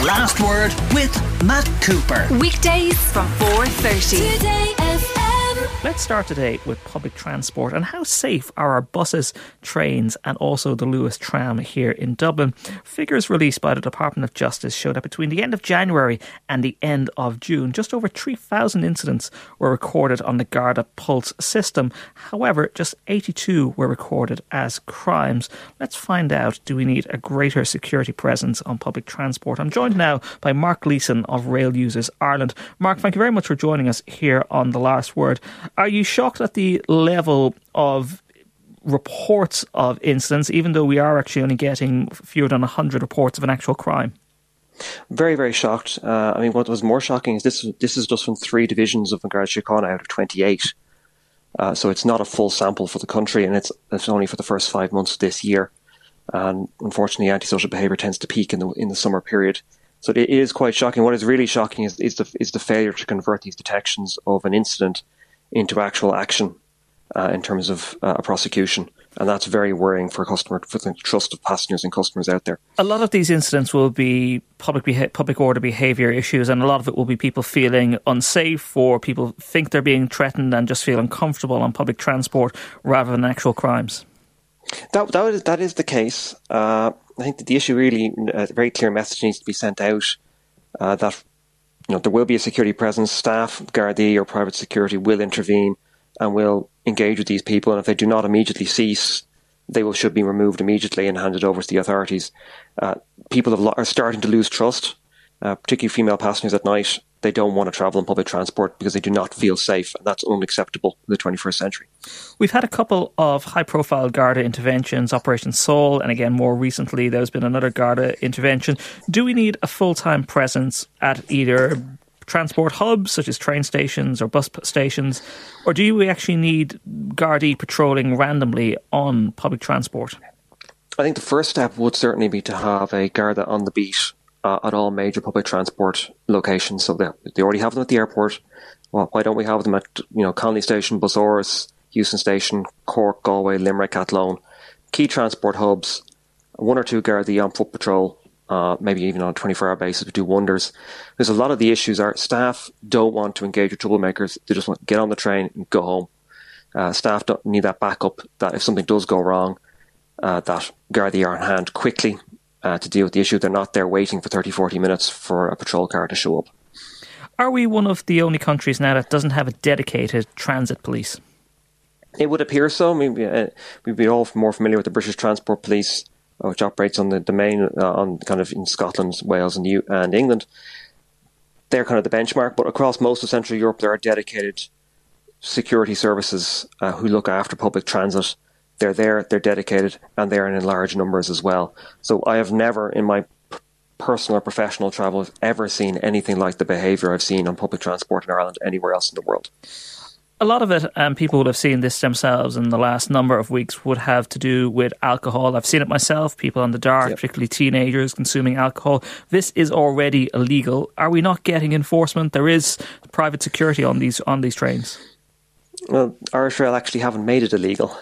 The Last Word with Matt Cooper. Weekdays from 4.30. Today Let's start today with public transport and how safe are our buses, trains, and also the Luas tram here in Dublin. Figures released by the Department of Justice show that between the end of January and the end of June, just over 3,000 incidents were recorded on the Garda Pulse system. However, just 82 were recorded as crimes. Let's find out do we need a greater security presence on public transport? I'm joined now by Mark Gleeson of Rail Users Ireland. Mark, thank you very much for joining us here on The Last Word. Are you shocked at the level of reports of incidents, even though we are actually only getting fewer than 100 reports of an actual crime? Very, very shocked. Uh, I mean, what was more shocking is this this is just from three divisions of Garda Síochána out of 28. Uh, so it's not a full sample for the country, and it's, it's only for the first five months of this year. And unfortunately, antisocial behaviour tends to peak in the in the summer period. So it is quite shocking. What is really shocking is, is the is the failure to convert these detections of an incident into actual action uh, in terms of uh, a prosecution. And that's very worrying for customer for the trust of passengers and customers out there. A lot of these incidents will be public beha- public order behaviour issues, and a lot of it will be people feeling unsafe or people think they're being threatened and just feel uncomfortable on public transport rather than actual crimes. That that is, that is the case. Uh, I think that the issue really a very clear message needs to be sent out uh, that you know, there will be a security presence. Staff, Gardaí or private security will intervene and will engage with these people. And if they do not immediately cease, they will should be removed immediately and handed over to the authorities. Uh, people have, are starting to lose trust, uh, particularly female passengers at night they don't want to travel in public transport because they do not feel safe, and that's unacceptable in the 21st century. We've had a couple of high profile Garda interventions, Operation Soul, and again, more recently, there's been another Garda intervention. Do we need a full time presence at either transport hubs such as train stations or bus stations, or do we actually need Gardaí patrolling randomly on public transport? I think the first step would certainly be to have a Garda on the beat uh, at all major public transport locations. So they, they already have them at the airport. Well, why don't we have them at you know Connolly Station, Busáras, Heuston Station, Cork, Galway, Limerick, Athlone, key transport hubs, one or two Gardaí on foot patrol, uh, maybe even on a 24 hour basis would do wonders. Because a lot of the issues are staff don't want to engage with troublemakers. They just want to get on the train and go home. Uh, staff don't need that backup that if something does go wrong, uh, that Gardaí are on hand quickly uh, to deal with the issue. They're not there waiting for 30, 40 minutes for a patrol car to show up. Are we one of the only countries now that doesn't have a dedicated transit police? It would appear so. I mean, uh, we'd be all more familiar with the British Transport Police, uh, which operates on the domain uh, on kind of in Scotland, Wales, and, U- and England. They're kind of the benchmark, but across most of Central Europe, there are dedicated security services uh, who look after public transit they're there, they're dedicated, and they're in large numbers as well. So I have never, in my personal or professional travel, ever seen anything like the behaviour I've seen on public transport in Ireland anywhere else in the world. A lot of it, and um, people would have seen this themselves in the last number of weeks, would have to do with alcohol. I've seen it myself, people on the DART, yep. particularly teenagers consuming alcohol. This is already illegal. Are we not getting enforcement? There is private security on these on these trains. Well, Irish Rail actually haven't made it illegal.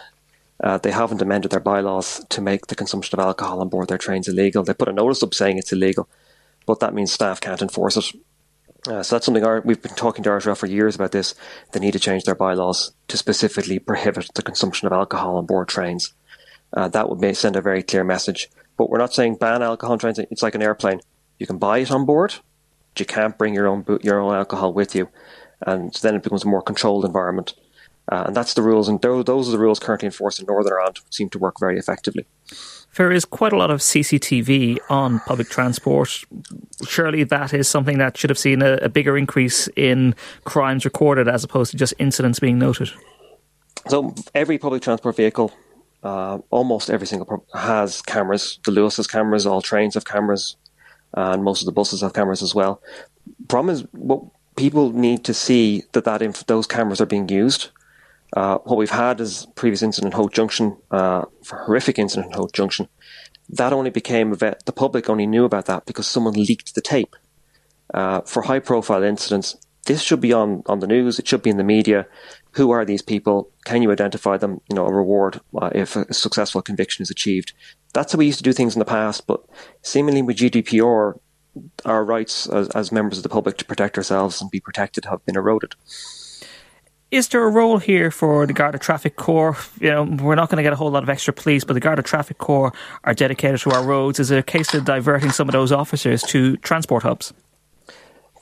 Uh, they haven't amended their bylaws to make the consumption of alcohol on board their trains illegal. They put a notice up saying it's illegal, but that means staff can't enforce it. Uh, so that's something our, we've been talking to Irish for years about this. They need to change their bylaws to specifically prohibit the consumption of alcohol on board trains. Uh, that would send a very clear message. But we're not saying ban alcohol on trains. It's like an airplane. You can buy it on board, but you can't bring your own your own alcohol with you, and then it becomes a more controlled environment. Uh, and that's the rules, and those are the rules currently enforced in Northern Ireland, which seem to work very effectively. There is quite a lot of CCTV on public transport. Surely that is something that should have seen a, a bigger increase in crimes recorded as opposed to just incidents being noted. So every public transport vehicle, uh, almost every single has cameras. The Luas has cameras, all trains have cameras, and most of the buses have cameras as well. Problem is, what people need to see that, that inf- those cameras are being used uh, what we've had is previous incident in Junction, uh, horrific incident in Junction. That only became the public only knew about that because someone leaked the tape. Uh, for high profile incidents, this should be on, on the news. It should be in the media. Who are these people? Can you identify them? You know, a reward uh, if a successful conviction is achieved. That's how we used to do things in the past. But seemingly with GDPR, our rights as, as members of the public to protect ourselves and be protected have been eroded. Is there a role here for the Garda Traffic Corps? You know, we're not going to get a whole lot of extra police, but the Garda Traffic Corps are dedicated to our roads. Is it a case of diverting some of those officers to transport hubs?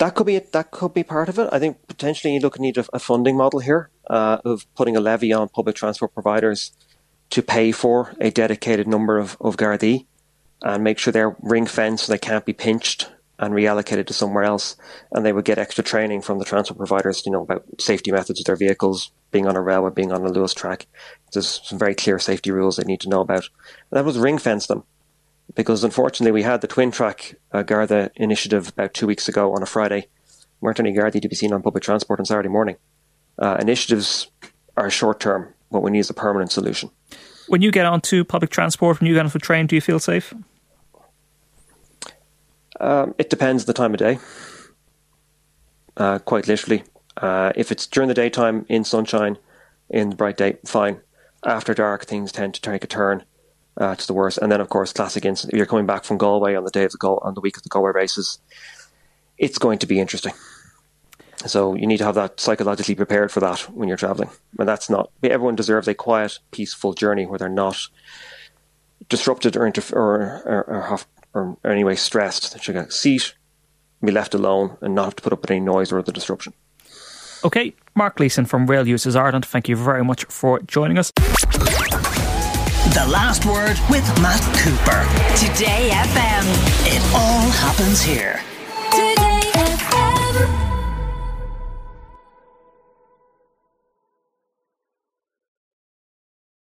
That could be that could be part of it. I think potentially you look need a, a funding model here uh, of putting a levy on public transport providers to pay for a dedicated number of of Gardaí and make sure they're ring fenced so they can't be pinched and reallocated to somewhere else. And they would get extra training from the transport providers, you know, about safety methods of their vehicles, being on a railway, being on a Luas track. There's some very clear safety rules they need to know about. And that was ring fence them. Because unfortunately, we had the twin track uh, Garda initiative about two weeks ago on a Friday. weren't any Garda to be seen on public transport on Saturday morning. Uh, initiatives are short term. What we need is a permanent solution. When you get onto public transport, when you get onto a train, do you feel safe? Um, it depends the time of day. Uh, quite literally, uh, if it's during the daytime in sunshine, in bright day, fine. After dark, things tend to take a turn uh, to the worst. And then, of course, classic incident. If you're coming back from Galway on the day of the on the week of the Galway races, it's going to be interesting. So you need to have that psychologically prepared for that when you're traveling. And that's not everyone deserves a quiet, peaceful journey where they're not disrupted or interfere or, or, or have or anyway stressed. They should get a seat, be left alone, and not have to put up with any noise or other disruption. Okay, Mark Gleeson from Rail Users Ireland, thank you very much for joining us. The last word with Matt Cooper. Today FM. It all happens here.